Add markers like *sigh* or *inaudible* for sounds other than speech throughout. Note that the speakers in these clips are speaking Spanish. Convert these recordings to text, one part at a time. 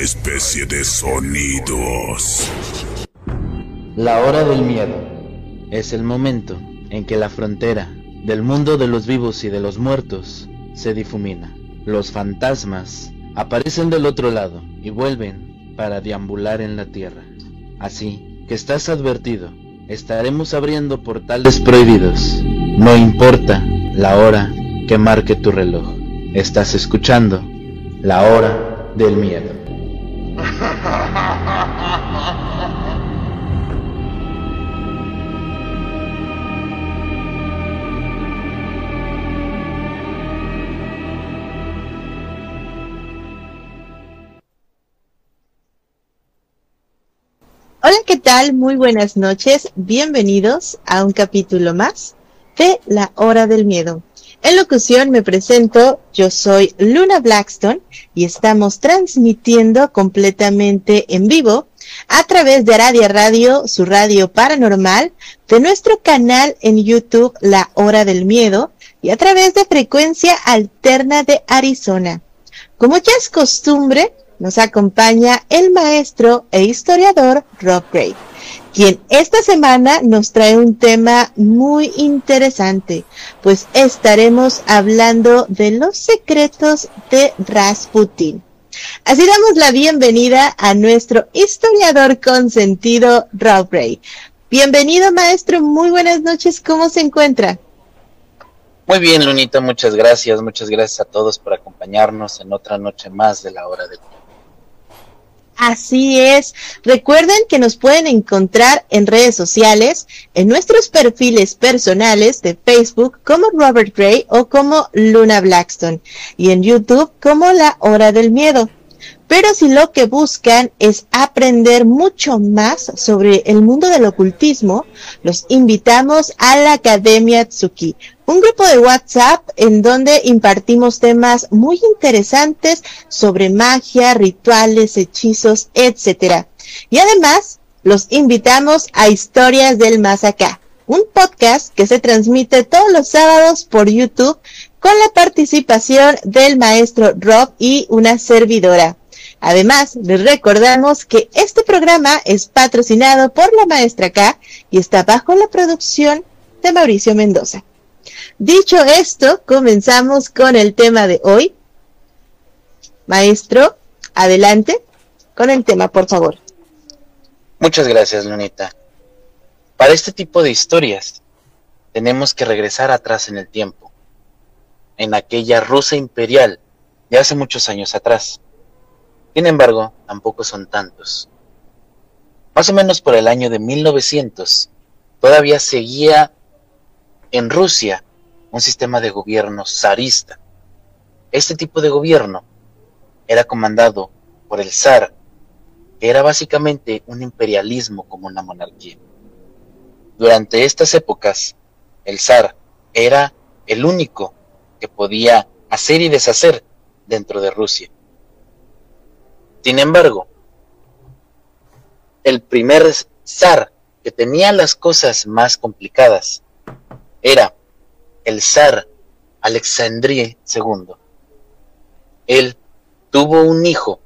Especie de sonidos. La hora del miedo es el momento en que la frontera del mundo de los vivos y de los muertos se difumina. Los fantasmas aparecen del otro lado y vuelven para deambular en la tierra. Así que estás advertido, estaremos abriendo portales prohibidos. No importa la hora que marque tu reloj. Estás escuchando la hora del miedo. Muy buenas noches. Bienvenidos a un capítulo más de La Hora del Miedo. En locución me presento, yo soy Luna Blackstone y estamos transmitiendo completamente en vivo a través de Aradia Radio, su radio paranormal, de nuestro canal en YouTube La Hora del Miedo y a través de Frecuencia Alterna de Arizona. Como ya es costumbre, nos acompaña el maestro e historiador Rob Gray, quien esta semana nos trae un tema muy interesante, pues estaremos hablando de los secretos de Rasputin. Así damos la bienvenida a nuestro historiador consentido Rob Gray. Bienvenido maestro, muy buenas noches, ¿cómo se encuentra? Muy bien, Lunita, muchas gracias, muchas gracias a todos por acompañarnos en otra noche más de la hora de Así es. Recuerden que nos pueden encontrar en redes sociales, en nuestros perfiles personales de Facebook como Robert Gray o como Luna Blackstone y en YouTube como La Hora del Miedo. Pero si lo que buscan es aprender mucho más sobre el mundo del ocultismo, los invitamos a la Academia Tsuki, un grupo de WhatsApp en donde impartimos temas muy interesantes sobre magia, rituales, hechizos, etc. Y además, los invitamos a Historias del Más Acá, un podcast que se transmite todos los sábados por YouTube con la participación del maestro Rob y una servidora. Además, les recordamos que este programa es patrocinado por la maestra K y está bajo la producción de Mauricio Mendoza. Dicho esto, comenzamos con el tema de hoy. Maestro, adelante con el tema, por favor. Muchas gracias, Lunita. Para este tipo de historias, tenemos que regresar atrás en el tiempo, en aquella Rusia imperial de hace muchos años atrás. Sin embargo, tampoco son tantos. Más o menos por el año de 1900, todavía seguía en Rusia un sistema de gobierno zarista. Este tipo de gobierno era comandado por el zar, que era básicamente un imperialismo como una monarquía. Durante estas épocas, el zar era el único que podía hacer y deshacer dentro de Rusia. Sin embargo, el primer zar que tenía las cosas más complicadas era el zar Alexandrie II. Él tuvo un hijo.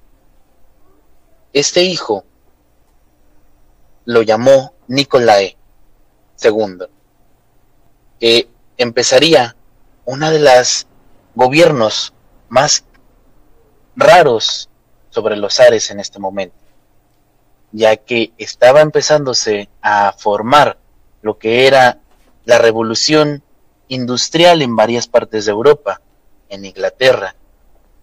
Este hijo lo llamó Nicolae II, que empezaría una de las gobiernos más raros sobre los zares en este momento, ya que estaba empezándose a formar lo que era la revolución industrial en varias partes de Europa, en Inglaterra,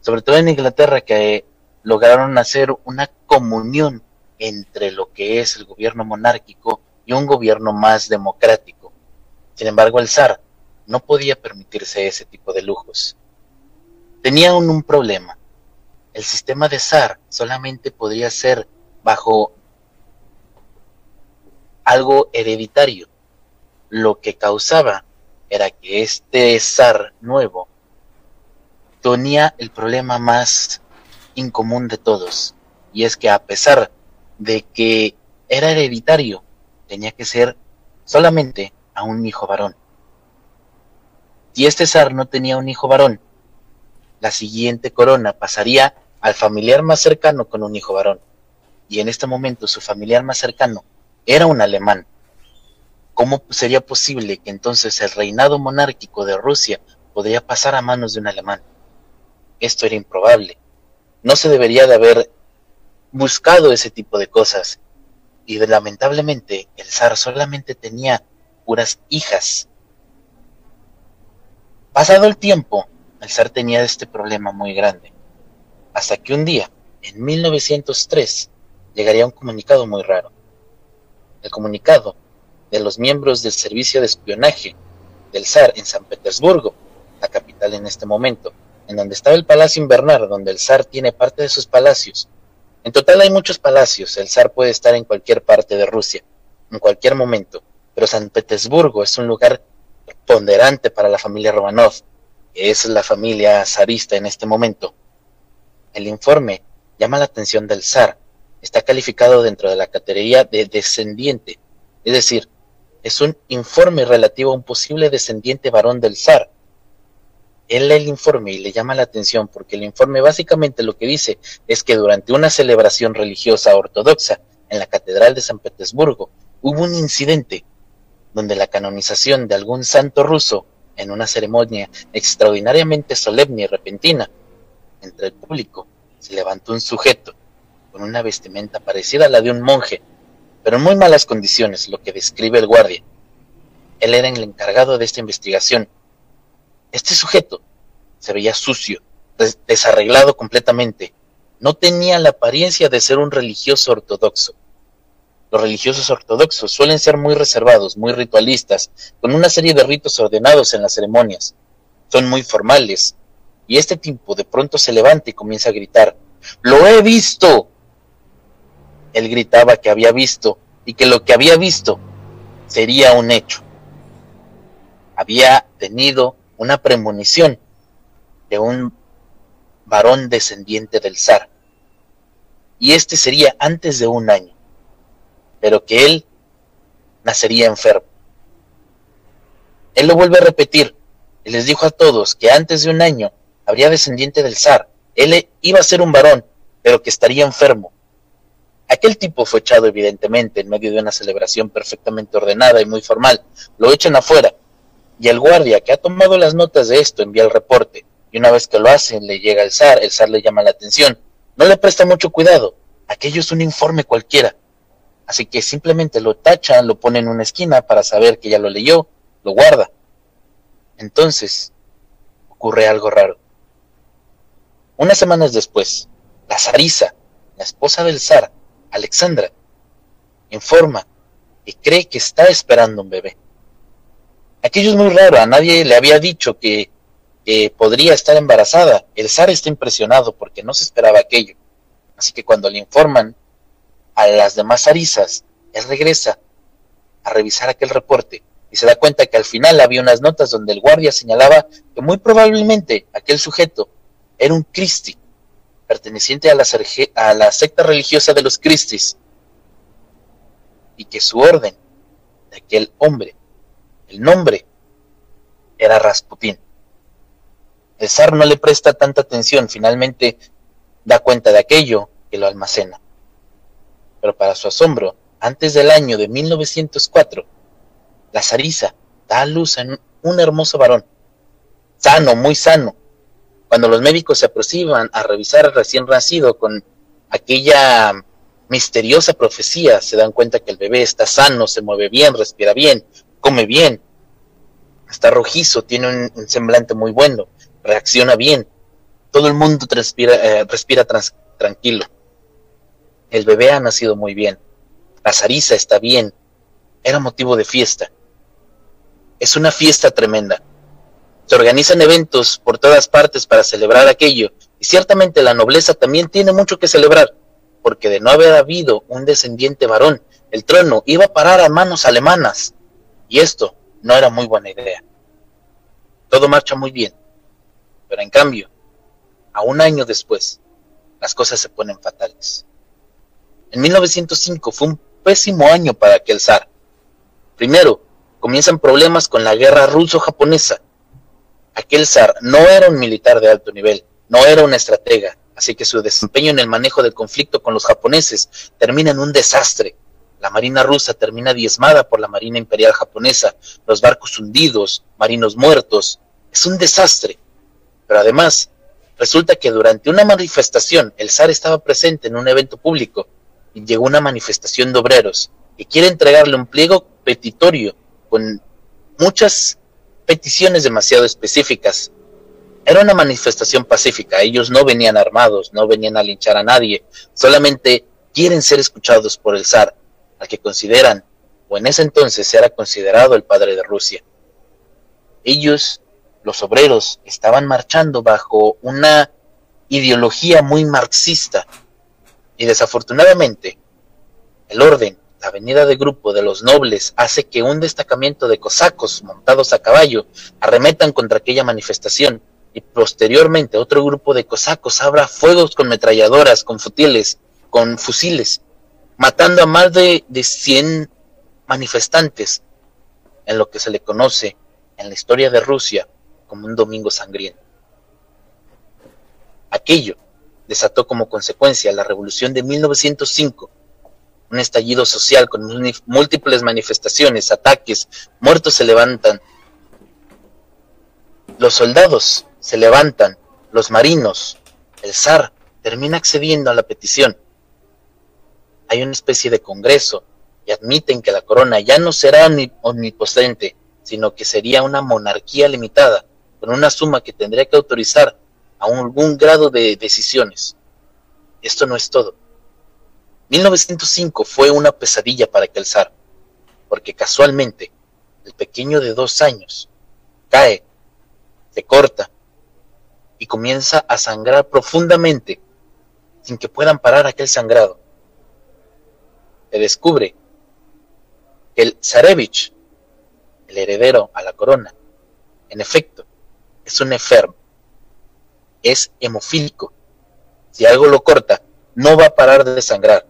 sobre todo en Inglaterra que lograron hacer una comunión entre lo que es el gobierno monárquico y un gobierno más democrático. Sin embargo, el zar no podía permitirse ese tipo de lujos. Tenía un, un problema. El sistema de zar solamente podía ser bajo algo hereditario, lo que causaba era que este zar nuevo tenía el problema más incomún de todos, y es que a pesar de que era hereditario, tenía que ser solamente a un hijo varón. Si este zar no tenía un hijo varón, la siguiente corona pasaría al familiar más cercano con un hijo varón. Y en este momento su familiar más cercano era un alemán. ¿Cómo sería posible que entonces el reinado monárquico de Rusia podría pasar a manos de un alemán? Esto era improbable. No se debería de haber buscado ese tipo de cosas. Y lamentablemente el zar solamente tenía puras hijas. Pasado el tiempo, el zar tenía este problema muy grande. Hasta que un día, en 1903, llegaría un comunicado muy raro. El comunicado de los miembros del servicio de espionaje del zar en San Petersburgo, la capital en este momento, en donde estaba el Palacio Invernal, donde el zar tiene parte de sus palacios. En total hay muchos palacios, el zar puede estar en cualquier parte de Rusia, en cualquier momento, pero San Petersburgo es un lugar ponderante para la familia Romanov, que es la familia zarista en este momento. El informe llama la atención del zar, está calificado dentro de la categoría de descendiente, es decir, es un informe relativo a un posible descendiente varón del zar. Él lee el informe y le llama la atención porque el informe básicamente lo que dice es que durante una celebración religiosa ortodoxa en la Catedral de San Petersburgo hubo un incidente donde la canonización de algún santo ruso en una ceremonia extraordinariamente solemne y repentina entre el público se levantó un sujeto con una vestimenta parecida a la de un monje pero en muy malas condiciones, lo que describe el guardia. Él era el encargado de esta investigación. Este sujeto se veía sucio, desarreglado completamente. No tenía la apariencia de ser un religioso ortodoxo. Los religiosos ortodoxos suelen ser muy reservados, muy ritualistas, con una serie de ritos ordenados en las ceremonias. Son muy formales. Y este tipo de pronto se levanta y comienza a gritar, ¡Lo he visto! él gritaba que había visto y que lo que había visto sería un hecho. Había tenido una premonición de un varón descendiente del zar. Y este sería antes de un año, pero que él nacería enfermo. Él lo vuelve a repetir y les dijo a todos que antes de un año habría descendiente del zar. Él iba a ser un varón, pero que estaría enfermo Aquel tipo fue echado evidentemente en medio de una celebración perfectamente ordenada y muy formal. Lo echan afuera. Y el guardia que ha tomado las notas de esto envía el reporte. Y una vez que lo hacen, le llega el zar, el zar le llama la atención. No le presta mucho cuidado. Aquello es un informe cualquiera. Así que simplemente lo tacha, lo pone en una esquina para saber que ya lo leyó, lo guarda. Entonces, ocurre algo raro. Unas semanas después, la zarisa, la esposa del zar, Alexandra informa y cree que está esperando un bebé. Aquello es muy raro, a nadie le había dicho que, podría estar embarazada. El zar está impresionado porque no se esperaba aquello. Así que cuando le informan a las demás zarisas, él regresa a revisar aquel reporte y se da cuenta que al final había unas notas donde el guardia señalaba que muy probablemente aquel sujeto era un Cristi, perteneciente a la, a secta religiosa de los Cristis, y que su orden de aquel hombre, el nombre, era Rasputín. El zar no le presta tanta atención, finalmente da cuenta de aquello que lo almacena. Pero para su asombro, antes del año de 1904, la zarisa da a luz en un hermoso varón, sano, muy sano, cuando los médicos se aproximan a revisar al recién nacido con aquella misteriosa profecía, se dan cuenta que el bebé está sano, se mueve bien, respira bien, come bien, está rojizo, tiene un, semblante muy bueno, reacciona bien, todo el mundo eh, respira tranquilo. El bebé ha nacido muy bien, la zariza está bien, era motivo de fiesta. Es una fiesta tremenda. Se organizan eventos por todas partes para celebrar aquello, y ciertamente la nobleza también tiene mucho que celebrar, porque de no haber habido un descendiente varón, el trono iba a parar a manos alemanas, y esto no era muy buena idea. Todo marcha muy bien, pero en cambio, a un año después, las cosas se ponen fatales. En 1905 fue un pésimo año para aquel zar. Primero, comienzan problemas con la guerra ruso-japonesa, aquel zar no era un militar de alto nivel, no era un estratega, así que su desempeño en el manejo del conflicto con los japoneses termina en un desastre. La marina rusa termina diezmada por la marina imperial japonesa, los barcos hundidos, marinos muertos. Es un desastre. Pero además, resulta que durante una manifestación el zar estaba presente en un evento público y llegó una manifestación de obreros que quiere entregarle un pliego petitorio con muchas peticiones demasiado específicas. Era una manifestación pacífica, ellos no venían armados, no venían a linchar a nadie, solamente quieren ser escuchados por el zar, al que consideran, o en ese entonces era considerado el padre de Rusia. Ellos, los obreros, estaban marchando bajo una ideología muy marxista, y desafortunadamente, el orden la venida de grupo de los nobles hace que un destacamento de cosacos montados a caballo arremetan contra aquella manifestación y posteriormente otro grupo de cosacos abra fuegos con metralladoras, con futiles, con fusiles, matando a más de, de 100 manifestantes en lo que se le conoce en la historia de Rusia como un domingo sangriento. Aquello desató como consecuencia la revolución de 1905 un estallido social con múltiples manifestaciones, ataques, muertos se levantan, los soldados se levantan, los marinos, el zar termina accediendo a la petición. Hay una especie de congreso y admiten que la corona ya no será omnipotente, sino que sería una monarquía limitada, con una suma que tendría que autorizar a algún grado de decisiones. Esto no es todo 1905 fue una pesadilla para aquel zar, porque casualmente el pequeño de dos años cae, se corta y comienza a sangrar profundamente sin que puedan parar aquel sangrado. Se descubre que el zarevich, el heredero a la corona, en efecto, es un enfermo, es hemofílico. Si algo lo corta, no va a parar de sangrar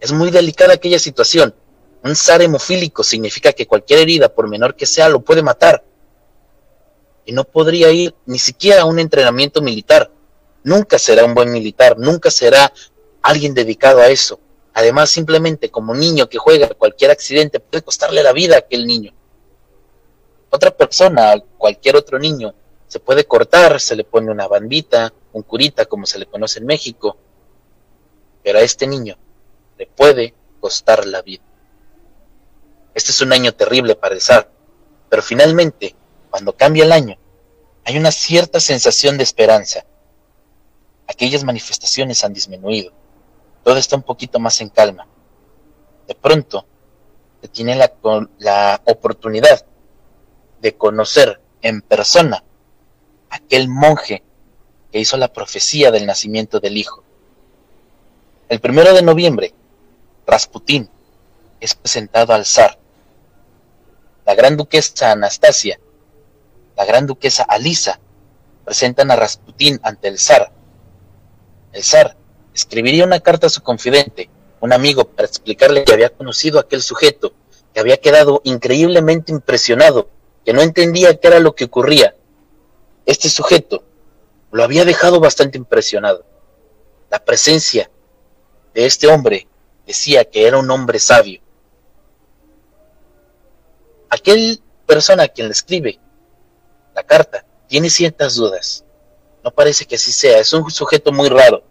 es muy delicada aquella situación. Un zar hemofílico significa que cualquier herida, por menor que sea, lo puede matar. Y no podría ir ni siquiera a un entrenamiento militar. Nunca será un buen militar, nunca será alguien dedicado a eso. Además, simplemente como niño que juega cualquier accidente puede costarle la vida a aquel niño. Otra persona, cualquier otro niño, se puede cortar, se le pone una bandita, un curita, como se le conoce en México. Pero a este niño le puede costar la vida. Este es un año terrible para el zar, pero finalmente, cuando cambia el año, hay una cierta sensación de esperanza. Aquellas manifestaciones han disminuido, todo está un poquito más en calma. De pronto, se tiene la, la oportunidad de conocer en persona aquel monje que hizo la profecía del nacimiento del Hijo. El primero de noviembre Rasputín es presentado al zar. La gran duquesa Anastasia, la gran duquesa Alisa, presentan a Rasputín ante el zar. El zar escribiría una carta a su confidente, un amigo, para explicarle que había conocido a aquel sujeto, que había quedado increíblemente impresionado, que no entendía qué era lo que ocurría. Este sujeto lo había dejado bastante impresionado. La presencia de este hombre decía que era un hombre sabio. Aquel persona a quien le escribe la carta tiene ciertas dudas. No parece que así sea, es un sujeto muy raro.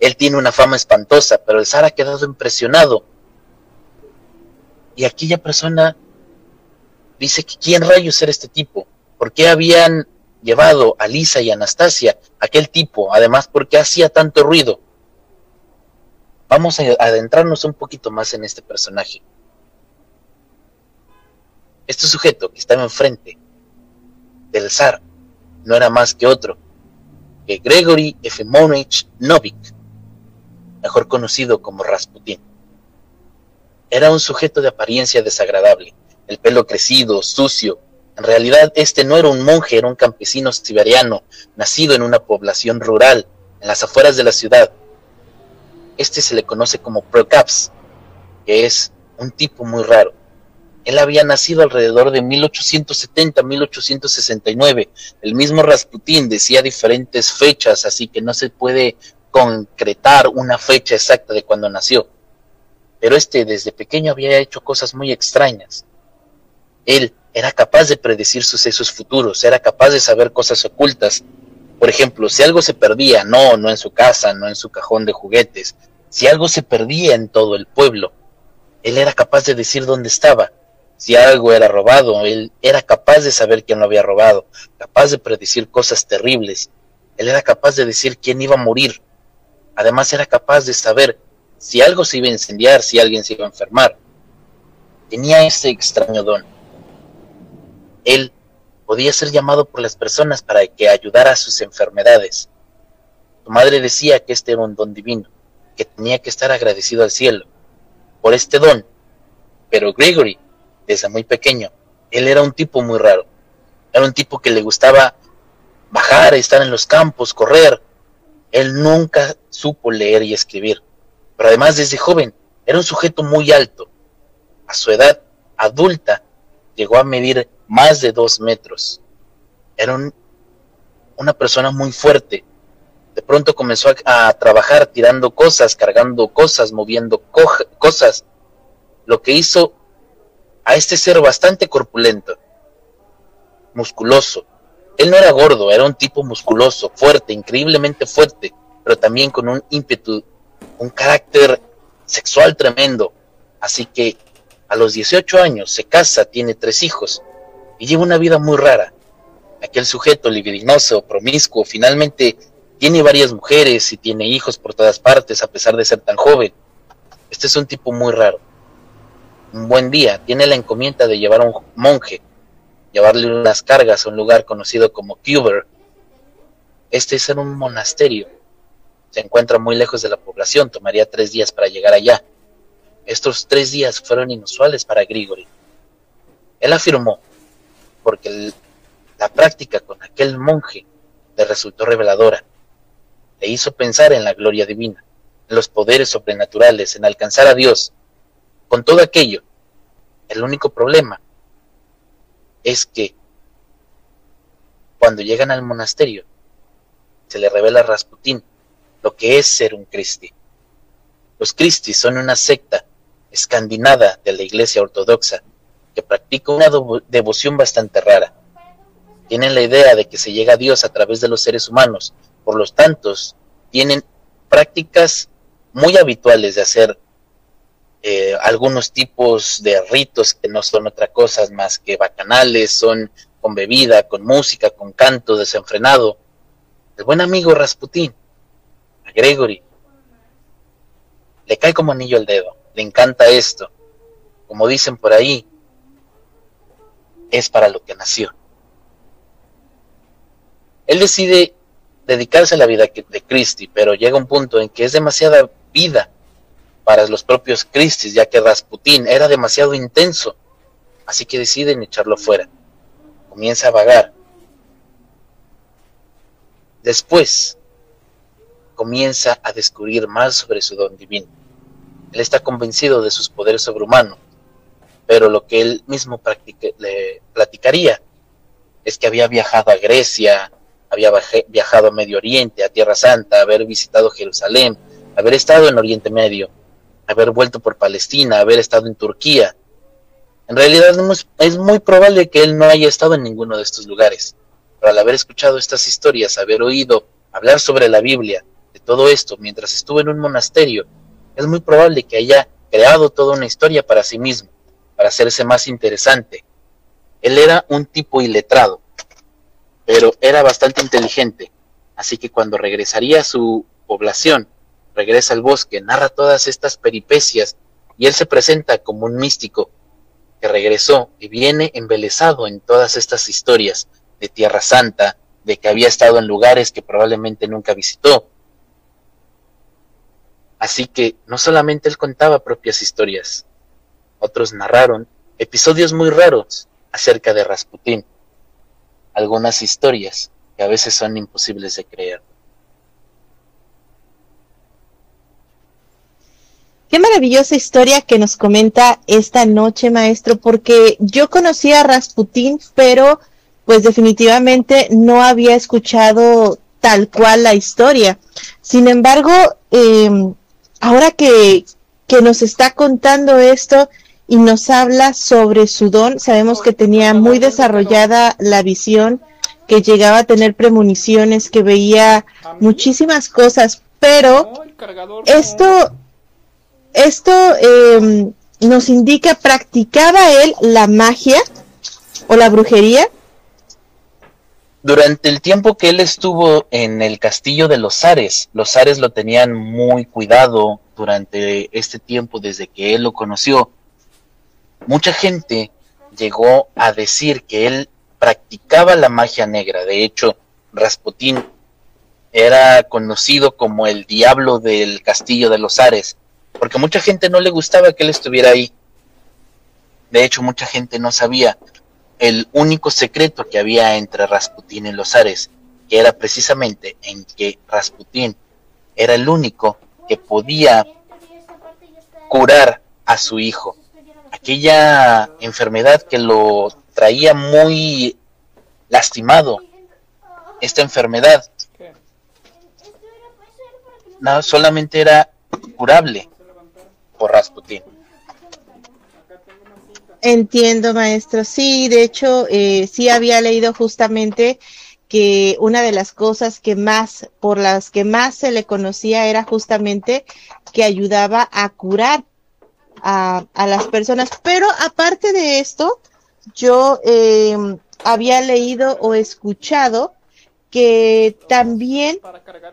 Él tiene una fama espantosa, pero el zar ha quedado impresionado. Y aquella persona dice que quién rayos era este tipo, por qué habían llevado a Lisa y Anastasia, aquel tipo, además por qué hacía tanto ruido. Vamos a adentrarnos un poquito más en este personaje. Este sujeto que estaba enfrente del zar no era más que otro que Gregory Efimonovich Novik, mejor conocido como Rasputin. Era un sujeto de apariencia desagradable, el pelo crecido, sucio. En realidad este no era un monje, era un campesino siberiano, nacido en una población rural, en las afueras de la ciudad, este se le conoce como Procaps, que es un tipo muy raro. Él había nacido alrededor de 1870-1869. El mismo Rasputín decía diferentes fechas, así que no se puede concretar una fecha exacta de cuando nació. Pero este desde pequeño había hecho cosas muy extrañas. Él era capaz de predecir sucesos futuros, era capaz de saber cosas ocultas. Por ejemplo, si algo se perdía, no, no en su casa, no en su cajón de juguetes, si algo se perdía en todo el pueblo, él era capaz de decir dónde estaba. Si algo era robado, él era capaz de saber quién lo había robado, capaz de predecir cosas terribles. Él era capaz de decir quién iba a morir. Además era capaz de saber si algo se iba a incendiar, si alguien se iba a enfermar. Tenía ese extraño don. Él podía ser llamado por las personas para que ayudara a sus enfermedades. Su madre decía que este era un don divino, que tenía que estar agradecido al cielo por este don. Pero Gregory, desde muy pequeño, él era un tipo muy raro. Era un tipo que le gustaba bajar, estar en los campos, correr. Él nunca supo leer y escribir. Pero además desde joven era un sujeto muy alto. A su edad adulta llegó a medir más de dos metros. Era una persona muy fuerte, de pronto comenzó a, trabajar tirando cosas, cargando cosas, moviendo cosas, lo que hizo a este ser bastante corpulento, musculoso. Él no era gordo, era un tipo musculoso, fuerte, increíblemente fuerte, pero también con un ímpetu, un carácter sexual tremendo. Así que a los 18 años se casa, tiene tres hijos y lleva una vida muy rara. Aquel sujeto libidinoso, promiscuo, finalmente tiene varias mujeres y tiene hijos por todas partes a pesar de ser tan joven. Este es un tipo muy raro. Un buen día tiene la encomienda de llevar a un monje, llevarle unas cargas a un lugar conocido como Cuber. Este es en un monasterio. Se encuentra muy lejos de la población, tomaría tres días para llegar allá. Estos tres días fueron inusuales para Grigori. Él afirmó, porque la práctica con aquel monje le resultó reveladora le hizo pensar en la gloria divina, en los poderes sobrenaturales, en alcanzar a Dios. Con todo aquello, el único problema es que cuando llegan al monasterio, se le revela a Rasputín lo que es ser un Cristi. Los Cristis son una secta escandinava de la Iglesia Ortodoxa que practica una devoción bastante rara. Tienen la idea de que se llega a Dios a través de los seres humanos por los tantos, tienen prácticas muy habituales de hacer eh, algunos tipos de ritos que no son otra cosa más que bacanales, son con bebida, con música, con canto desenfrenado. El buen amigo Rasputín, a Gregory, le cae como anillo al dedo, le encanta esto. Como dicen por ahí, es para lo que nació. Él decide dedicarse a la vida de Christie, pero llega un punto en que es demasiada vida para los propios Christies, ya que Rasputín era demasiado intenso, así que deciden echarlo fuera. Comienza a vagar. Después, comienza a descubrir más sobre su don divino. Él está convencido de sus poderes sobrehumanos, pero lo que él mismo le platicaría es que había viajado a Grecia, había viajado a Medio Oriente, a Tierra Santa, haber visitado Jerusalén, haber estado en Oriente Medio, haber vuelto por Palestina, haber estado en Turquía. En realidad es muy probable que él no haya estado en ninguno de estos lugares, pero al haber escuchado estas historias, haber oído hablar sobre la Biblia, de todo esto, mientras estuvo en un monasterio, es muy probable que haya creado toda una historia para sí mismo, para hacerse más interesante. Él era un tipo iletrado, pero era bastante inteligente, así que cuando regresaría a su población, regresa al bosque, narra todas estas peripecias y él se presenta como un místico que regresó y viene embelesado en todas estas historias de Tierra Santa, de que había estado en lugares que probablemente nunca visitó. Así que no solamente él contaba propias historias, otros narraron episodios muy raros acerca de Rasputín algunas historias que a veces son imposibles de creer. Qué maravillosa historia que nos comenta esta noche, maestro, porque yo conocí a Rasputín, pero pues definitivamente no había escuchado tal cual la historia. Sin embargo, em, ahora que, que nos está contando esto y nos habla sobre su don, sabemos que tenía muy desarrollada la visión, que llegaba a tener premoniciones, que veía muchísimas cosas, pero esto esto eh, nos indica, ¿practicaba él la magia o la brujería? Durante el tiempo que él estuvo en el castillo de los Ares, los Ares lo tenían muy cuidado durante este tiempo desde que él lo conoció. Mucha gente llegó a decir que él practicaba la magia negra. De hecho, Rasputín era conocido como el diablo del castillo de los Ares porque mucha gente no le gustaba que él estuviera ahí. De hecho, mucha gente no sabía el único secreto que había entre Rasputín y los Ares, que era precisamente en que Rasputín era el único que podía curar a su hijo. Aquella enfermedad que lo traía muy lastimado, esta enfermedad, no solamente era curable, por Rasputin. Entiendo, maestro. Sí, de hecho, eh, sí había leído justamente que una de las cosas que más, por las que más se le conocía era justamente que ayudaba a curar a, las personas. Pero aparte de esto, yo em, había leído o escuchado que también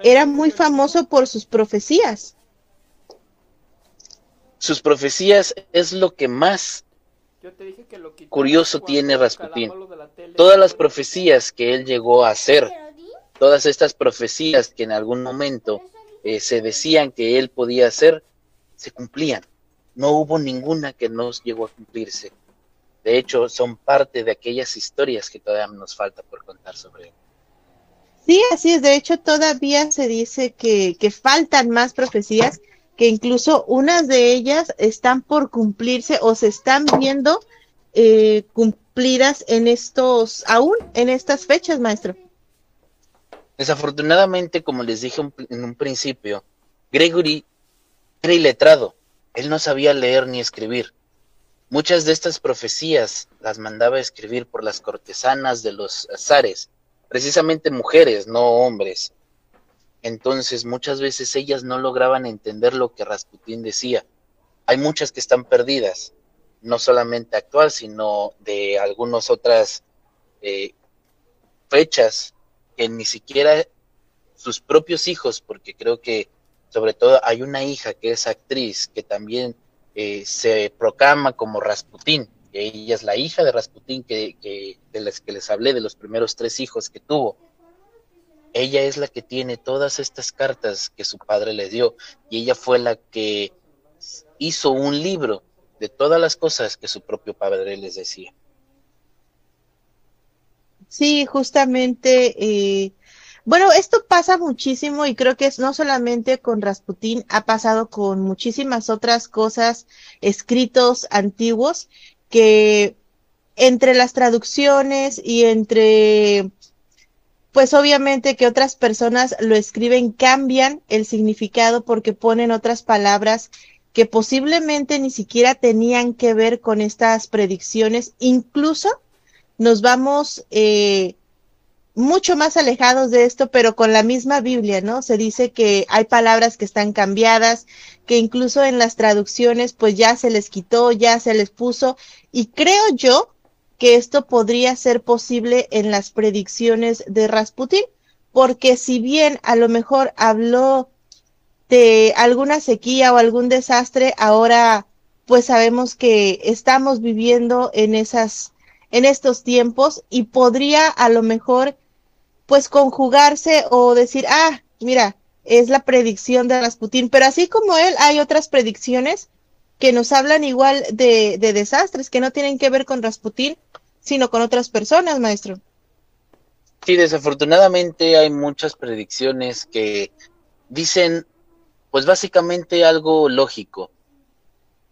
era muy famoso por sus profecías sus profecías es lo que más curioso tiene Rasputín. Todas las profecías que él llegó a hacer, todas estas profecías que en algún momento eh, se decían que él podía hacer, se cumplían. No hubo ninguna que no llegó a cumplirse. De hecho, son parte de aquellas historias que todavía nos falta por contar sobre él. Sí, así es. De hecho, todavía se dice que, que faltan más profecías que incluso unas de ellas están por cumplirse o se están viendo eh, cumplidas en estos, aún en estas fechas, maestro. Desafortunadamente, como les dije en un principio, Gregory era iletrado, él no sabía leer ni escribir. Muchas de estas profecías las mandaba escribir por las cortesanas de los azares, precisamente mujeres, no hombres. Entonces muchas veces ellas no lograban entender lo que Rasputín decía. Hay muchas que están perdidas, no solamente actual, sino de algunas otras eh, fechas que ni siquiera sus propios hijos, porque creo que sobre todo hay una hija que es actriz, que también eh, se proclama como Rasputín, ella es la hija de Rasputín que, de las que les hablé, de los primeros tres hijos que tuvo ella es la que tiene todas estas cartas que su padre le dio y ella fue la que hizo un libro de todas las cosas que su propio padre les decía. Sí, justamente, eh, bueno, esto pasa muchísimo y creo que es no solamente con Rasputín, ha pasado con muchísimas otras cosas, escritos antiguos, que entre las traducciones y entre pues obviamente que otras personas lo escriben, cambian el significado porque ponen otras palabras que posiblemente ni siquiera tenían que ver con estas predicciones. Incluso nos vamos eh, mucho más alejados de esto, pero con la misma Biblia, ¿no? Se dice que hay palabras que están cambiadas, que incluso en las traducciones pues ya se les quitó, ya se les puso, y creo yo que esto podría ser posible en las predicciones de Rasputin, porque si bien a lo mejor habló de alguna sequía o algún desastre, ahora pues sabemos que estamos viviendo en esas en estos tiempos y podría a lo mejor pues conjugarse o decir, ah, mira, es la predicción de Rasputin, pero así como él hay otras predicciones que nos hablan igual de, de desastres que no tienen que ver con Rasputin, sino con otras personas, maestro. Sí, desafortunadamente hay muchas predicciones que dicen, pues básicamente algo lógico.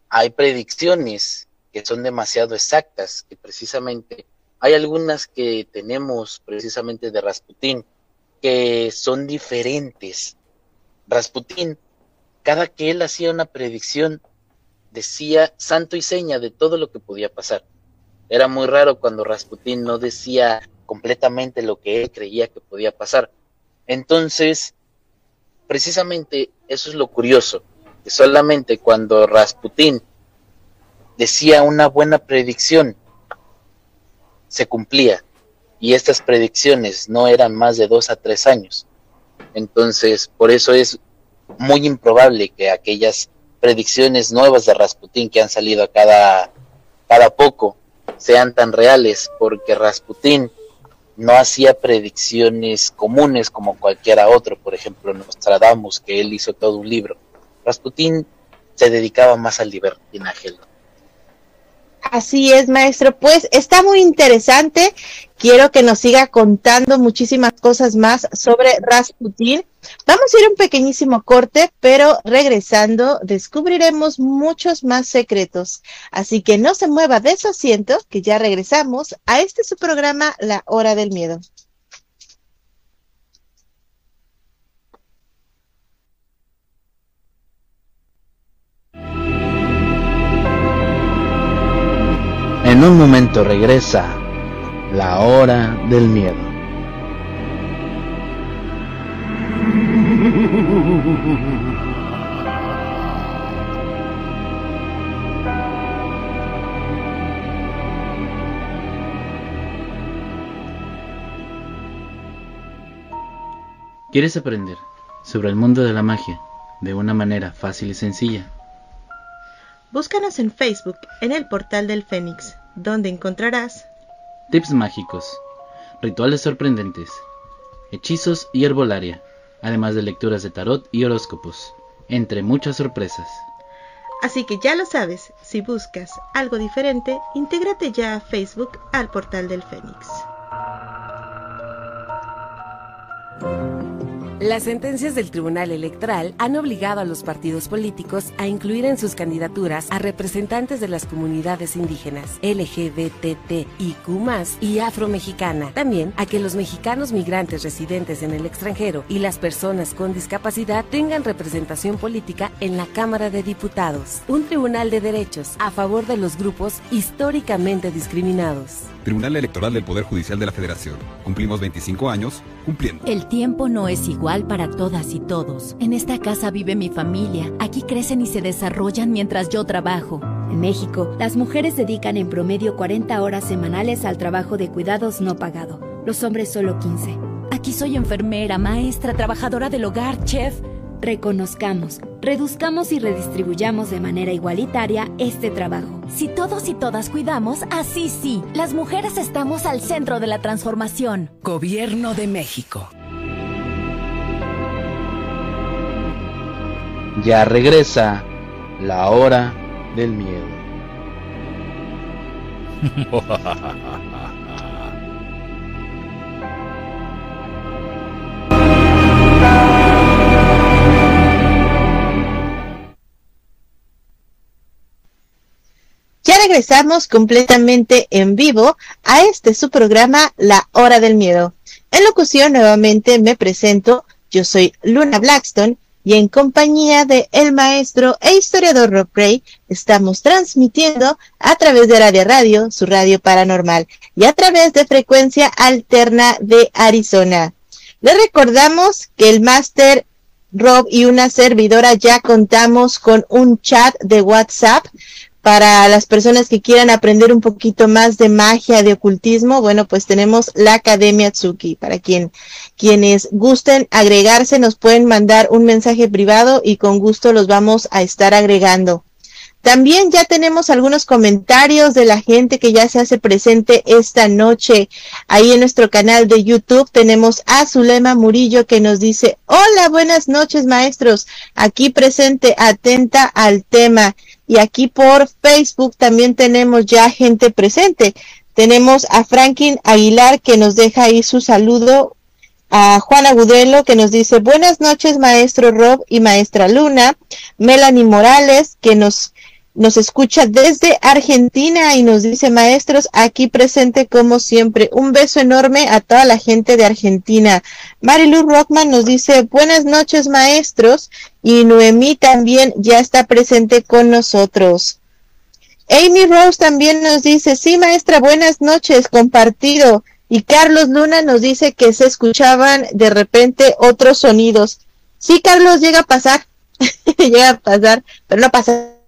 hay predicciones que son demasiado exactas, que precisamente hay algunas que tenemos precisamente de Rasputín que son diferentes. Rasputín, cada que él hacía una predicción, decía santo y seña de todo lo que podía pasar. Era muy raro cuando Rasputín no decía completamente lo que él creía que podía pasar. Entonces, precisamente eso es lo curioso, que solamente cuando Rasputín decía una buena predicción, se cumplía. Y estas predicciones no eran más de dos a tres años. Entonces, por eso es muy improbable que aquellas predicciones nuevas de Rasputín que han salido a cada, cada poco sean tan reales, porque Rasputín no hacía predicciones comunes como cualquiera otro, por ejemplo Nostradamus, que él hizo todo un libro. Rasputín se dedicaba más al libertinaje. Así es, maestro. Pues está muy interesante. Quiero que nos siga contando muchísimas cosas más sobre Rasputin. Vamos a ir un pequeñísimo corte, pero regresando descubriremos muchos más secretos. Así que no se mueva de su asiento, que ya regresamos a este su programa La Hora del Miedo. En un momento regresa la hora del miedo. ¿Quieres aprender sobre el mundo de la magia de una manera fácil y sencilla? Búscanos en Facebook en el portal del Fénix donde encontrarás tips mágicos, rituales sorprendentes, hechizos y herbolaria, además de lecturas de tarot y horóscopos, entre muchas sorpresas. Así que ya lo sabes, si buscas algo diferente, intégrate ya a Facebook al portal del Fénix. Las sentencias del Tribunal Electoral han obligado a los partidos políticos a incluir en sus candidaturas a representantes de las comunidades indígenas, LGBTIQ y afromexicana. También a que los mexicanos migrantes residentes en el extranjero y las personas con discapacidad tengan representación política en la Cámara de Diputados. Un tribunal de derechos a favor de los grupos históricamente discriminados. Tribunal Electoral del Poder Judicial de la Federación. Cumplimos 25 años cumpliendo. El tiempo no es igual para todas y todos. En esta casa vive mi familia. Aquí crecen y se desarrollan mientras yo trabajo. En México, las mujeres dedican en promedio 40 horas semanales al trabajo de cuidados no pagado. Los hombres solo 15. Aquí soy enfermera, maestra, trabajadora del hogar, chef. Reconozcamos, reduzcamos y redistribuyamos de manera igualitaria este trabajo. Si todos y todas cuidamos, así sí, las mujeres estamos al centro de la transformación. Gobierno de México. Ya regresa la hora del miedo. *laughs* regresamos completamente en vivo a este su programa La Hora del Miedo. En locución nuevamente me presento, yo soy Luna Blackstone y en compañía de el maestro e historiador Rob Gray estamos transmitiendo a través de Radio Radio, su radio paranormal, y a través de frecuencia alterna de Arizona. Le recordamos que el máster Rob y una servidora ya contamos con un chat de WhatsApp para las personas que quieran aprender un poquito más de magia, de ocultismo, bueno, pues tenemos la Academia Tsuki. Para quien, quienes gusten agregarse, nos pueden mandar un mensaje privado y con gusto los vamos a estar agregando. También ya tenemos algunos comentarios de la gente que ya se hace presente esta noche. Ahí en nuestro canal de YouTube tenemos a Zulema Murillo que nos dice, hola, buenas noches maestros, aquí presente, atenta al tema. Y aquí por Facebook también tenemos ya gente presente. Tenemos a Franklin Aguilar que nos deja ahí su saludo. A Juan Agudelo que nos dice buenas noches maestro Rob y maestra Luna. Melanie Morales que nos nos escucha desde Argentina y nos dice, maestros, aquí presente como siempre. Un beso enorme a toda la gente de Argentina. Marilu Rockman nos dice, buenas noches, maestros. Y Noemí también ya está presente con nosotros. Amy Rose también nos dice, sí, maestra, buenas noches, compartido. Y Carlos Luna nos dice que se escuchaban de repente otros sonidos. Sí, Carlos, llega a pasar. *laughs* llega a pasar, pero no pasa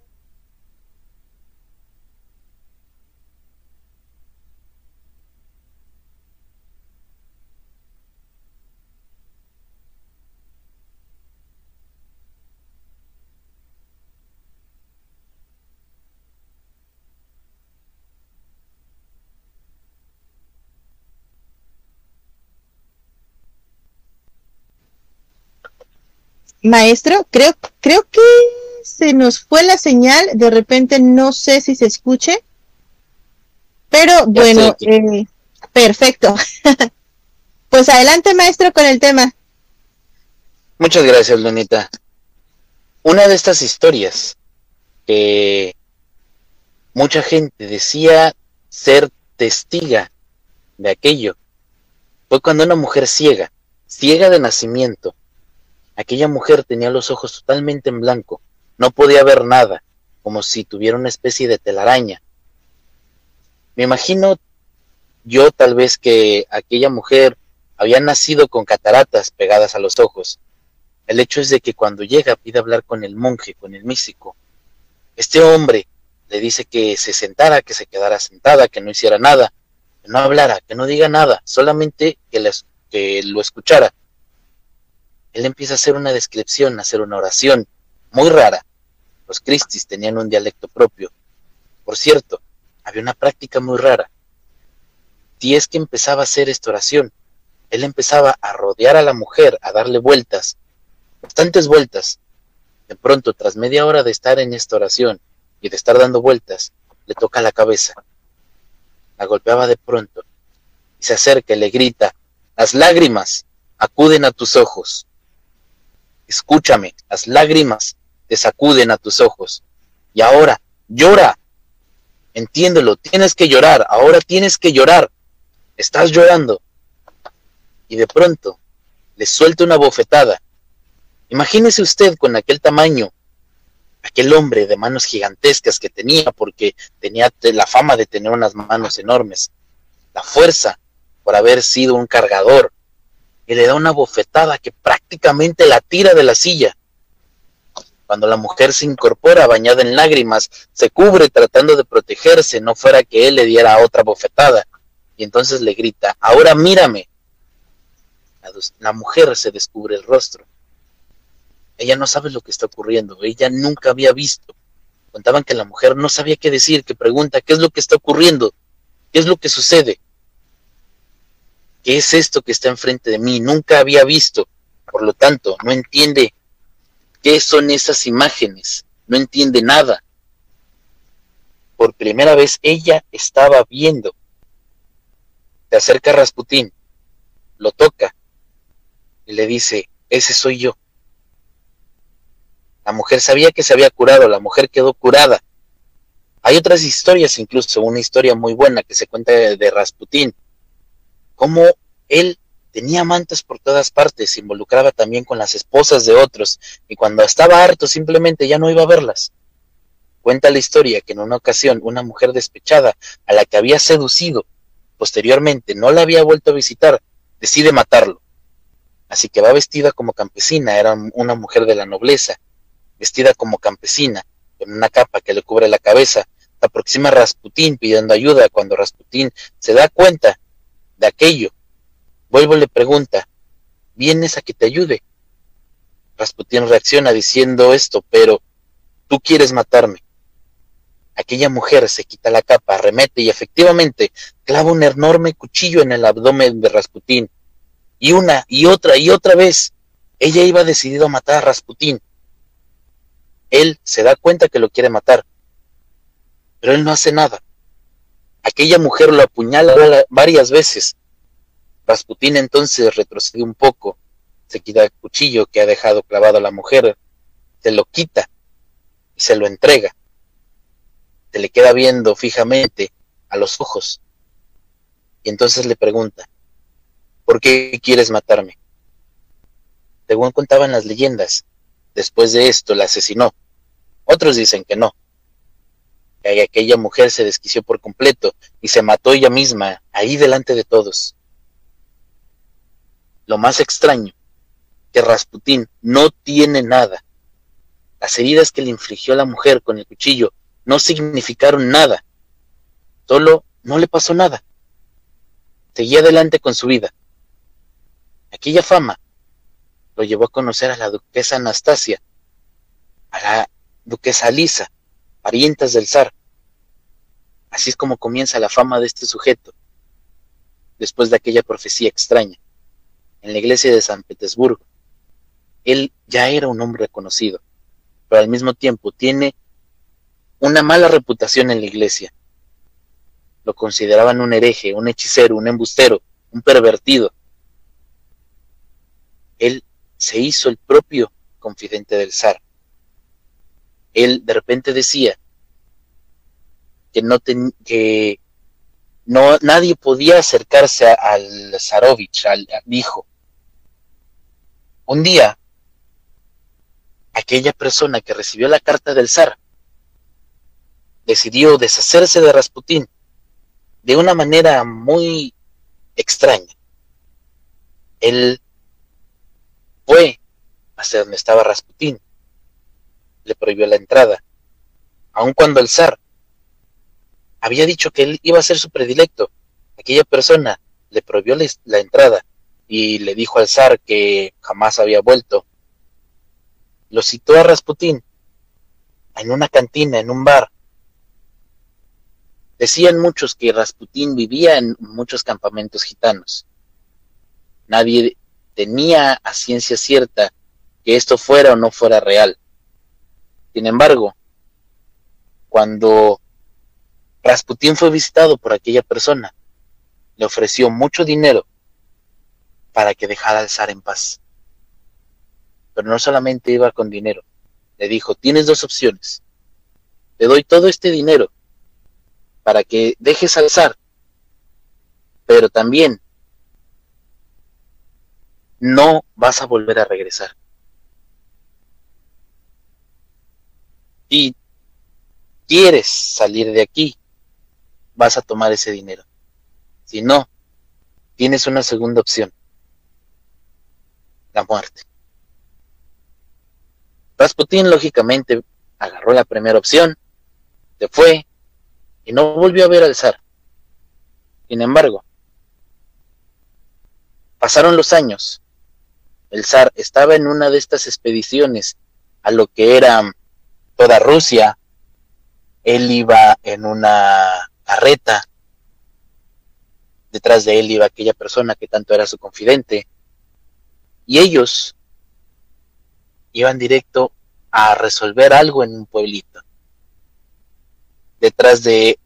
Maestro, creo, creo que se nos fue la señal, de repente no sé si se escuche, pero bueno, eh, perfecto. *laughs* pues adelante, maestro, con el tema. Muchas gracias, Lunita. Una de estas historias que mucha gente decía ser testiga de aquello fue cuando una mujer ciega, ciega de nacimiento, Aquella mujer tenía los ojos totalmente en blanco, no podía ver nada, como si tuviera una especie de telaraña. Me imagino yo tal vez que aquella mujer había nacido con cataratas pegadas a los ojos. El hecho es de que cuando llega pide hablar con el monje, con el místico. Este hombre le dice que se sentara, que se quedara sentada, que no hiciera nada, que no hablara, que no diga nada, solamente que, que lo escuchara él empieza a hacer una descripción, a hacer una oración muy rara. Los cristis tenían un dialecto propio. Por cierto, había una práctica muy rara. Si es que empezaba a hacer esta oración, él empezaba a rodear a la mujer, a darle vueltas, bastantes vueltas. De pronto, tras media hora de estar en esta oración y de estar dando vueltas, le toca la cabeza. La golpeaba de pronto y se acerca y le grita, las lágrimas acuden a tus ojos. Escúchame, las lágrimas te sacuden a tus ojos. Y ahora, llora. Entiéndelo, tienes que llorar, ahora tienes que llorar. Estás llorando. Y de pronto le suelta una bofetada. Imagínese usted con aquel tamaño, aquel hombre de manos gigantescas que tenía, porque tenía la fama de tener unas manos enormes, la fuerza por haber sido un cargador, y le da una bofetada que prácticamente la tira de la silla. Cuando la mujer se incorpora bañada en lágrimas, se cubre tratando de protegerse, no fuera que él le diera otra bofetada. Y entonces le grita, ahora mírame. La, mujer se descubre el rostro. Ella no sabe lo que está ocurriendo, ella nunca había visto. Contaban que la mujer no sabía qué decir, que pregunta, ¿qué es lo que está ocurriendo? ¿Qué es lo que sucede? ¿Qué es esto que está enfrente de mí? Nunca había visto. Por lo tanto, no entiende qué son esas imágenes. No entiende nada. Por primera vez ella estaba viendo. Se acerca Rasputín, lo toca y le dice, ese soy yo. La mujer sabía que se había curado, la mujer quedó curada. Hay otras historias, incluso una historia muy buena que se cuenta de Rasputín, cómo él tenía amantes por todas partes, se involucraba también con las esposas de otros, y cuando estaba harto simplemente ya no iba a verlas. Cuenta la historia que en una ocasión una mujer despechada a la que había seducido, posteriormente no la había vuelto a visitar, decide matarlo. Así que va vestida como campesina, era una mujer de la nobleza, vestida como campesina, con una capa que le cubre la cabeza, aproxima a Rasputín pidiendo ayuda cuando Rasputín se da cuenta aquello. Vuelvo le pregunta, ¿vienes a que te ayude? Rasputín reacciona diciendo esto, pero tú quieres matarme. Aquella mujer se quita la capa, arremete y efectivamente clava un enorme cuchillo en el abdomen de Rasputín. Y una y otra y otra vez, ella iba decidido a matar a Rasputín. Él se da cuenta que lo quiere matar, pero él no hace nada. Aquella mujer lo apuñala varias veces. Rasputín entonces retrocede un poco, se quita el cuchillo que ha dejado clavado a la mujer, se lo quita y se lo entrega. se le queda viendo fijamente a los ojos. Y entonces le pregunta, ¿por qué quieres matarme? Según contaban las leyendas, después de esto la asesinó. Otros dicen que no, aquella mujer se desquició por completo y se mató ella misma ahí delante de todos. Lo más extraño, que Rasputín no tiene nada. Las heridas que le infligió la mujer con el cuchillo no significaron nada. Solo no le pasó nada. Seguía adelante con su vida. Aquella fama lo llevó a conocer a la duquesa Anastasia, a la duquesa Lisa, parientas del zar. Así es como comienza la fama de este sujeto, después de aquella profecía extraña, en la iglesia de San Petersburgo. Él ya era un hombre reconocido, pero al mismo tiempo tiene una mala reputación en la iglesia. Lo consideraban un hereje, un hechicero, un embustero, un pervertido. Él se hizo el propio confidente del zar. Él de repente decía que no que no nadie podía acercarse al zarovich, al, dijo. Un día aquella persona que recibió la carta del zar decidió deshacerse de Rasputín de una manera muy extraña. Él fue hacia donde estaba Rasputín, le prohibió la entrada, aun cuando el zar había dicho que él iba a ser su predilecto. Aquella persona le prohibió la entrada y le dijo al zar que jamás había vuelto. Lo citó a Rasputín en una cantina, en un bar, Decían muchos que Rasputín vivía en muchos campamentos gitanos. Nadie tenía a ciencia cierta que esto fuera o no fuera real. Sin embargo, cuando Rasputín fue visitado por aquella persona, le ofreció mucho dinero para que dejara al zar en paz. Pero no solamente iba con dinero, le dijo, tienes dos opciones. Te doy todo este dinero para que dejes alzar, pero también no vas a volver a regresar. Si quieres salir de aquí, vas a tomar ese dinero. Si no, tienes una segunda opción, la muerte. Rasputín lógicamente agarró la primera opción, se fue, y no volvió a ver al zar. Sin embargo, pasaron los años. El zar estaba en una de estas expediciones a lo que era toda Rusia. Él iba en una carreta. Detrás de él iba aquella persona que tanto era su confidente. Y ellos iban directo a resolver algo en un pueblito detrás de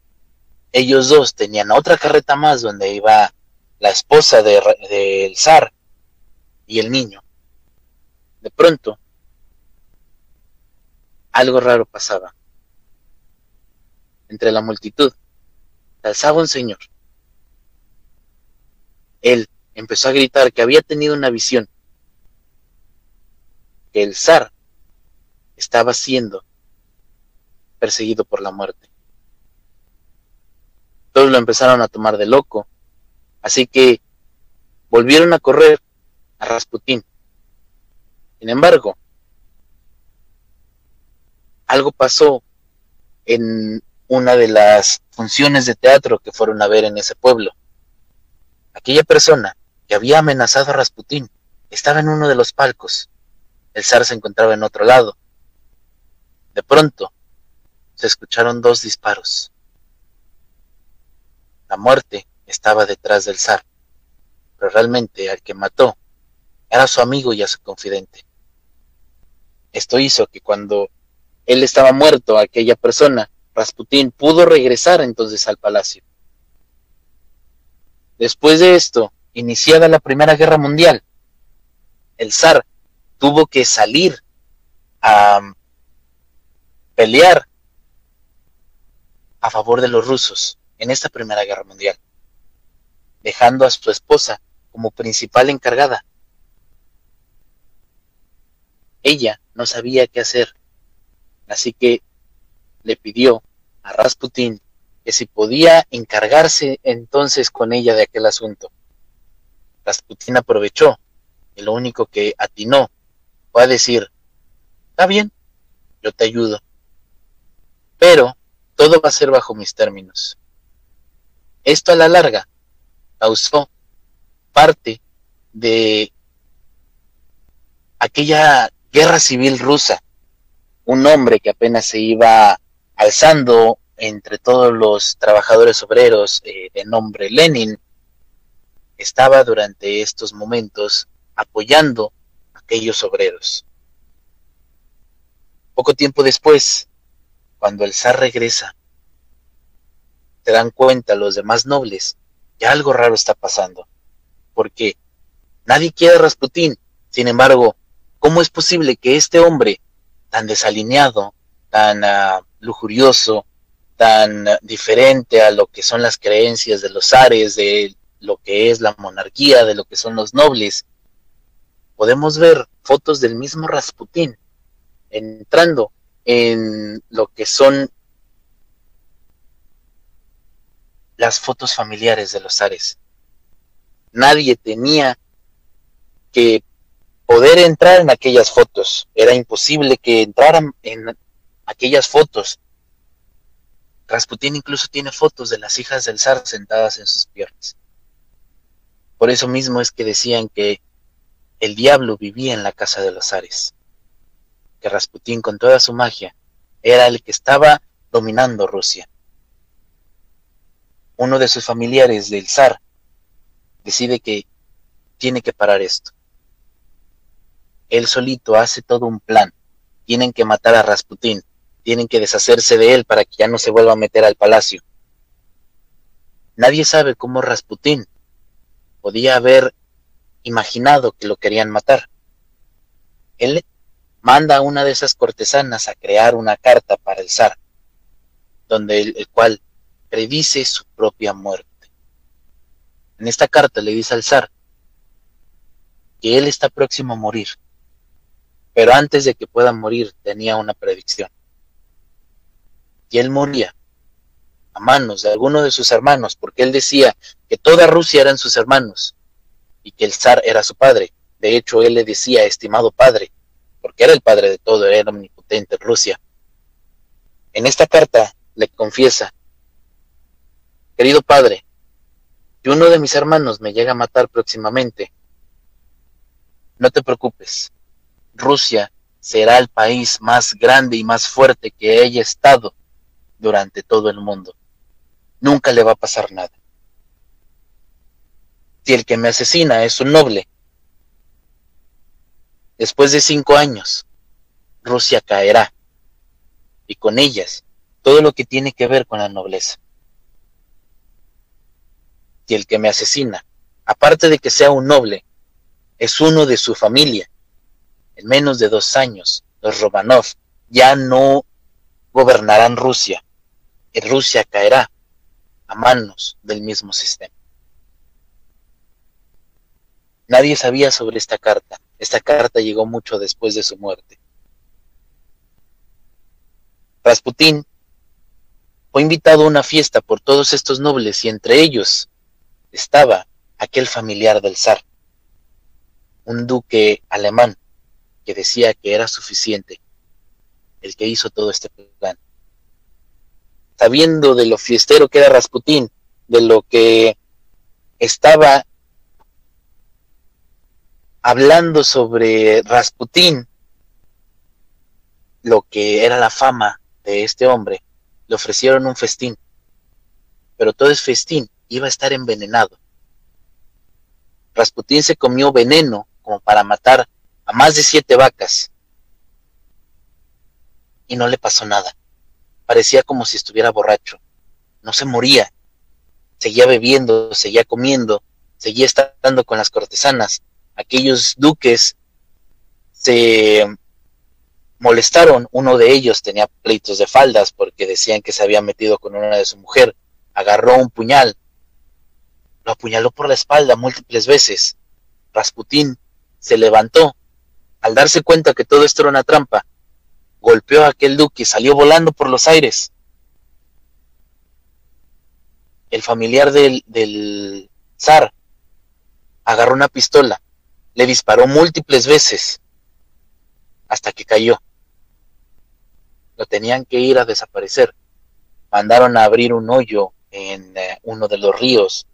ellos dos tenían otra carreta más donde iba la esposa del de, zar y el niño. De pronto, algo raro pasaba. Entre la multitud, alzaba un señor. Él empezó a gritar que había tenido una visión, que el zar estaba siendo perseguido por la muerte. Todos lo empezaron a tomar de loco. Así que volvieron a correr a Rasputín. Sin embargo, algo pasó en una de las funciones de teatro que fueron a ver en ese pueblo. Aquella persona que había amenazado a Rasputín estaba en uno de los palcos. El zar se encontraba en otro lado. De pronto, se escucharon dos disparos. La muerte estaba detrás del zar, pero realmente al que mató era su amigo y a su confidente. Esto hizo que cuando él estaba muerto, aquella persona, Rasputín, pudo regresar entonces al palacio. Después de esto, iniciada la Primera Guerra Mundial, el zar tuvo que salir a pelear a favor de los rusos en esta Primera Guerra Mundial, dejando a su esposa como principal encargada. Ella no sabía qué hacer, así que le pidió a Rasputín que si podía encargarse entonces con ella de aquel asunto. Rasputín aprovechó y lo único que atinó fue a decir, está bien, yo te ayudo, pero todo va a ser bajo mis términos. Esto a la larga causó parte de aquella guerra civil rusa. Un hombre que apenas se iba alzando entre todos los trabajadores obreros eh, de nombre Lenin, estaba durante estos momentos apoyando a aquellos obreros. Poco tiempo después, cuando el zar regresa, se dan cuenta los demás nobles que algo raro está pasando, porque nadie quiere a Rasputín, sin embargo, ¿cómo es posible que este hombre tan desalineado, tan uh, lujurioso, tan uh, diferente a lo que son las creencias de los zares, de lo que es la monarquía, de lo que son los nobles, podemos ver fotos del mismo Rasputín entrando en lo que son las fotos familiares de los zares. Nadie tenía que poder entrar en aquellas fotos. Era imposible que entraran en aquellas fotos. Rasputín incluso tiene fotos de las hijas del zar sentadas en sus piernas. Por eso mismo es que decían que el diablo vivía en la casa de los zares, que Rasputín con toda su magia era el que estaba dominando Rusia. Uno de sus familiares del zar decide que tiene que parar esto él solito hace todo un plan. Tienen que matar a Rasputín, tienen que deshacerse de él para que ya no se vuelva a meter al palacio. Nadie sabe cómo Rasputín podía haber imaginado que lo querían matar. Él manda a una de esas cortesanas a crear una carta para el zar, donde el, el cual predice su propia muerte. En esta carta le dice al zar que él está próximo a morir pero antes de que pueda morir tenía una predicción. Y él moría a manos de alguno de sus hermanos, porque él decía que toda Rusia eran sus hermanos y que el zar era su padre. De hecho, él le decía, estimado padre, porque era el padre de todo, era omnipotente en Rusia. En esta carta le confiesa, querido padre, que uno de mis hermanos me llega a matar próximamente. No te preocupes, Rusia será el país más grande y más fuerte que haya estado durante todo el mundo. Nunca le va a pasar nada. Si el que me asesina es un noble, después de cinco años, Rusia caerá, y con ellas todo lo que tiene que ver con la nobleza. Si el que me asesina, aparte de que sea un noble, es uno de su familia, en menos de dos años, los Romanov ya no gobernarán Rusia y Rusia caerá a manos del mismo sistema. Nadie sabía sobre esta carta. Esta carta llegó mucho después de su muerte. Rasputín fue invitado a una fiesta por todos estos nobles y entre ellos estaba aquel familiar del zar, un duque alemán que decía que era suficiente el que hizo todo este plan. Sabiendo de lo fiestero que era Rasputín, de lo que estaba hablando sobre Rasputín, lo que era la fama de este hombre, le ofrecieron un festín. Pero todo ese festín iba a estar envenenado. Rasputín se comió veneno como para matar a más de siete vacas. Y no le pasó nada. Parecía como si estuviera borracho. No se moría. Seguía bebiendo, seguía comiendo, seguía estando con las cortesanas. Aquellos duques se molestaron, uno de ellos tenía pleitos de faldas porque decían que se había metido con una de su mujer, agarró un puñal, lo apuñaló por la espalda múltiples veces. Rasputín se levantó. Al darse cuenta que todo esto era una trampa, golpeó a aquel duque y salió volando por los aires. El familiar del, del zar agarró una pistola, le disparó múltiples veces hasta que cayó. Lo tenían que ir a desaparecer. Mandaron a abrir un hoyo en eh, uno de los ríos.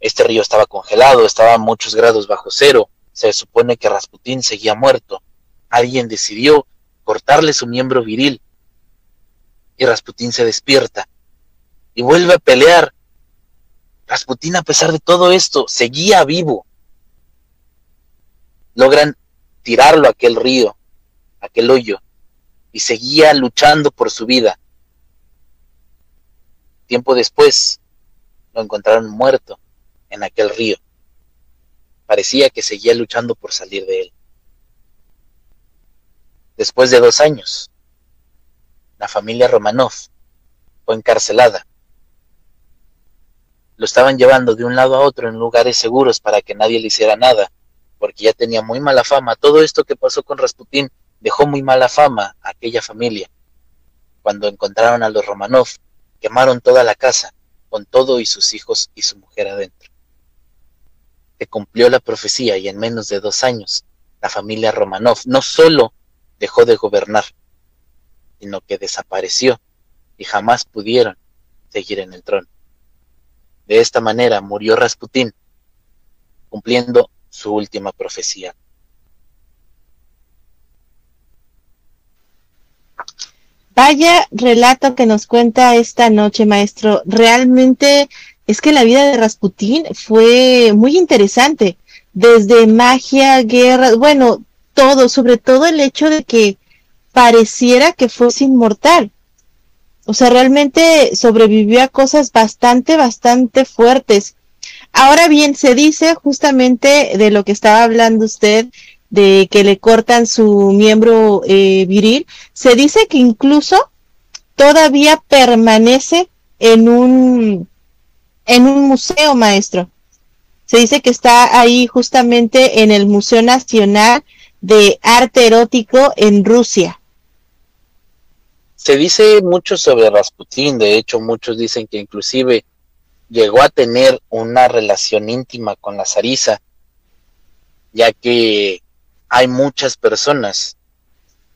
Este río estaba congelado, estaba muchos grados bajo cero. Se supone que Rasputín seguía muerto. Alguien decidió cortarle su miembro viril. Y Rasputín se despierta y vuelve a pelear. Rasputín, a pesar de todo esto, seguía vivo. Logran tirarlo a aquel río, a aquel hoyo, y seguía luchando por su vida. Tiempo después lo encontraron muerto en aquel río. Parecía que seguía luchando por salir de él. Después de dos años, la familia Romanov fue encarcelada. Lo estaban llevando de un lado a otro en lugares seguros para que nadie le hiciera nada, porque ya tenía muy mala fama. Todo esto que pasó con Rasputín dejó muy mala fama a aquella familia. Cuando encontraron a los Romanov, quemaron toda la casa, con todo y sus hijos y su mujer adentro. Se cumplió la profecía y en menos de dos años, la familia Romanov no solo dejó de gobernar, sino que desapareció y jamás pudieron seguir en el trono. De esta manera murió Rasputín, cumpliendo su última profecía. Vaya relato que nos cuenta esta noche, maestro. Realmente es que la vida de Rasputín fue muy interesante. Desde magia, guerra, bueno, todo, sobre todo el hecho de que pareciera que fuese inmortal. O sea, realmente sobrevivió a cosas bastante, bastante fuertes. Ahora bien, se dice justamente de lo que estaba hablando usted, de que le cortan su miembro eh, viril, se dice que incluso todavía permanece en un, en un museo, maestro. Se dice que está ahí justamente en el Museo Nacional de Arte Erótico en Rusia. Se dice mucho sobre Rasputín, de hecho muchos dicen que inclusive llegó a tener una relación íntima con la zarisa, ya que hay muchas personas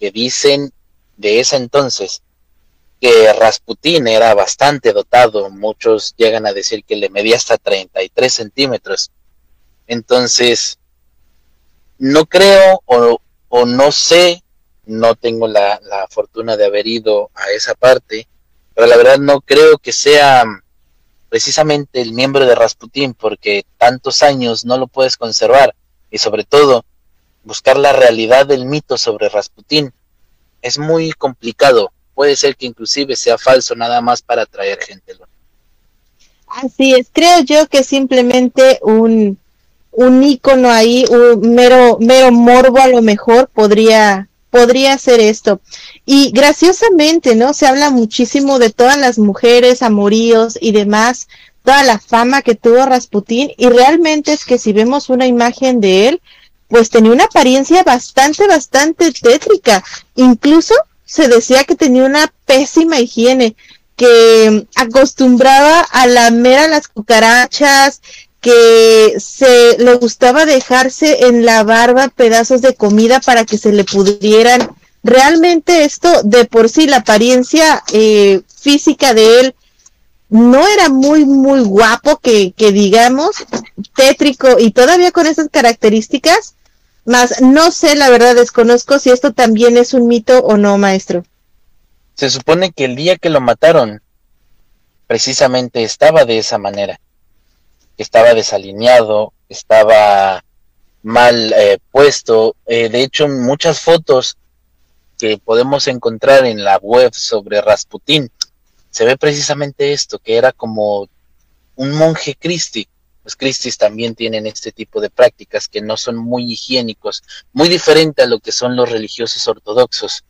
que dicen de ese entonces que Rasputín era bastante dotado, muchos llegan a decir que le medía hasta 33 centímetros. Entonces, no creo o, o no sé, no tengo la, la, fortuna de haber ido a esa parte, pero la verdad no creo que sea precisamente el miembro de Rasputín, porque tantos años no lo puedes conservar y sobre todo buscar la realidad del mito sobre Rasputín es muy complicado. Puede ser que inclusive sea falso nada más para atraer gente. Así es, creo yo que simplemente un, un ícono ahí, un mero, mero morbo a lo mejor podría, podría ser esto. Y graciosamente, ¿no? Se habla muchísimo de todas las mujeres, amoríos y demás, toda la fama que tuvo Rasputín, y realmente es que si vemos una imagen de él, pues tenía una apariencia bastante, bastante tétrica. Incluso se decía que tenía una pésima higiene, que acostumbraba a lamer a las cucarachas, que se le gustaba dejarse en la barba pedazos de comida para que se le pudrieran. Realmente esto de por sí, la apariencia eh, física de él no era muy, muy guapo, que digamos, tétrico y todavía con esas características, más no sé, la verdad desconozco si esto también es un mito o no, maestro. Se supone que el día que lo mataron, precisamente estaba de esa manera. Estaba desalineado, estaba mal eh, puesto. Eh, de hecho, muchas fotos que podemos encontrar en la web sobre Rasputín, se ve precisamente esto, que era como un monje Cristi, los Christies también tienen este tipo de prácticas que no son muy higiénicos, muy diferente a lo que son los religiosos ortodoxos,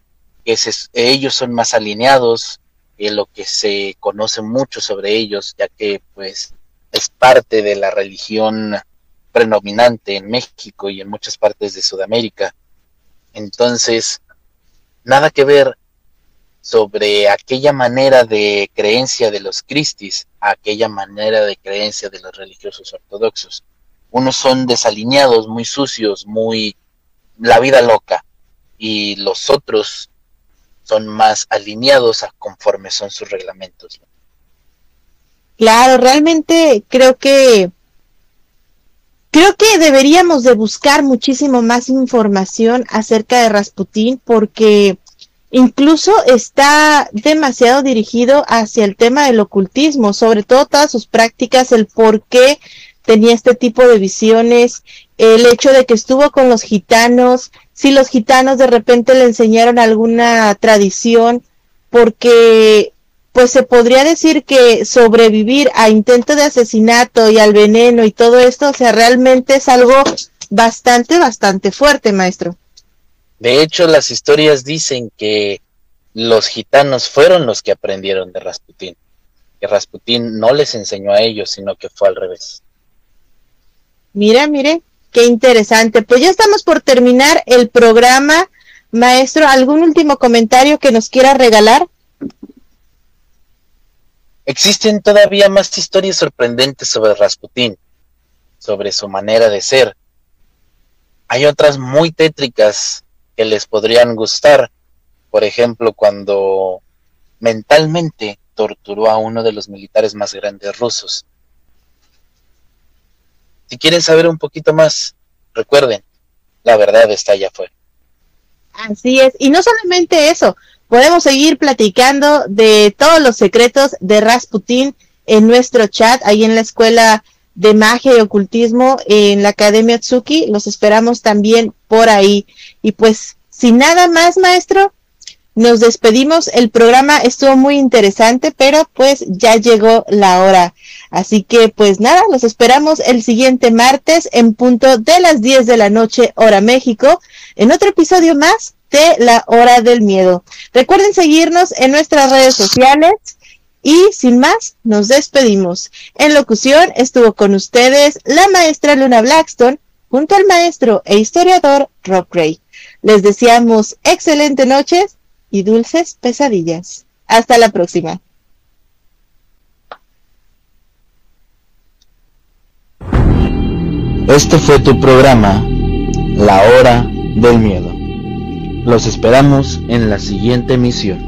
que ellos son más alineados, en lo que se conoce mucho sobre ellos, ya que pues es parte de la religión predominante en México y en muchas partes de Sudamérica. Entonces, nada que ver sobre aquella manera de creencia de los cristis aquella manera de creencia de los religiosos ortodoxos. Unos son desalineados, muy sucios, muy la vida loca, y los otros son más alineados a conforme son sus reglamentos. Claro, realmente creo que creo que deberíamos de buscar muchísimo más información acerca de Rasputín porque Incluso está demasiado dirigido hacia el tema del ocultismo, sobre todo todas sus prácticas, el por qué tenía este tipo de visiones, el hecho de que estuvo con los gitanos, si los gitanos de repente le enseñaron alguna tradición, porque pues se podría decir que sobrevivir a intento de asesinato y al veneno y todo esto, o sea, realmente es algo bastante, bastante fuerte, maestro. De hecho, las historias dicen que los gitanos fueron los que aprendieron de Rasputín, que Rasputín no les enseñó a ellos, sino que fue al revés. Mira, mire, qué interesante. Pues ya estamos por terminar el programa. Maestro, ¿algún último comentario que nos quiera regalar? Existen todavía más historias sorprendentes sobre Rasputín, sobre su manera de ser. Hay otras muy tétricas que les podrían gustar. Por ejemplo, cuando mentalmente torturó a uno de los militares más grandes rusos. Si quieren saber un poquito más, recuerden, la verdad está allá afuera. Así es, y no solamente eso, podemos seguir platicando de todos los secretos de Rasputin en nuestro chat, ahí en la escuela de magia y ocultismo en la Academia Tsuki. Los esperamos también por ahí. Y pues, sin nada más, maestro, nos despedimos. El programa estuvo muy interesante, pero pues ya llegó la hora. Así que pues nada, los esperamos el siguiente martes en punto de las 10 de la noche, hora México, en otro episodio más de La Hora del Miedo. Recuerden seguirnos en nuestras redes sociales y sin más, nos despedimos. En locución estuvo con ustedes la maestra Luna Blackstone junto al maestro e historiador Rob Gray. Les deseamos excelente noches y dulces pesadillas. Hasta la próxima. Este fue tu programa, La Hora del Miedo. Los esperamos en la siguiente emisión.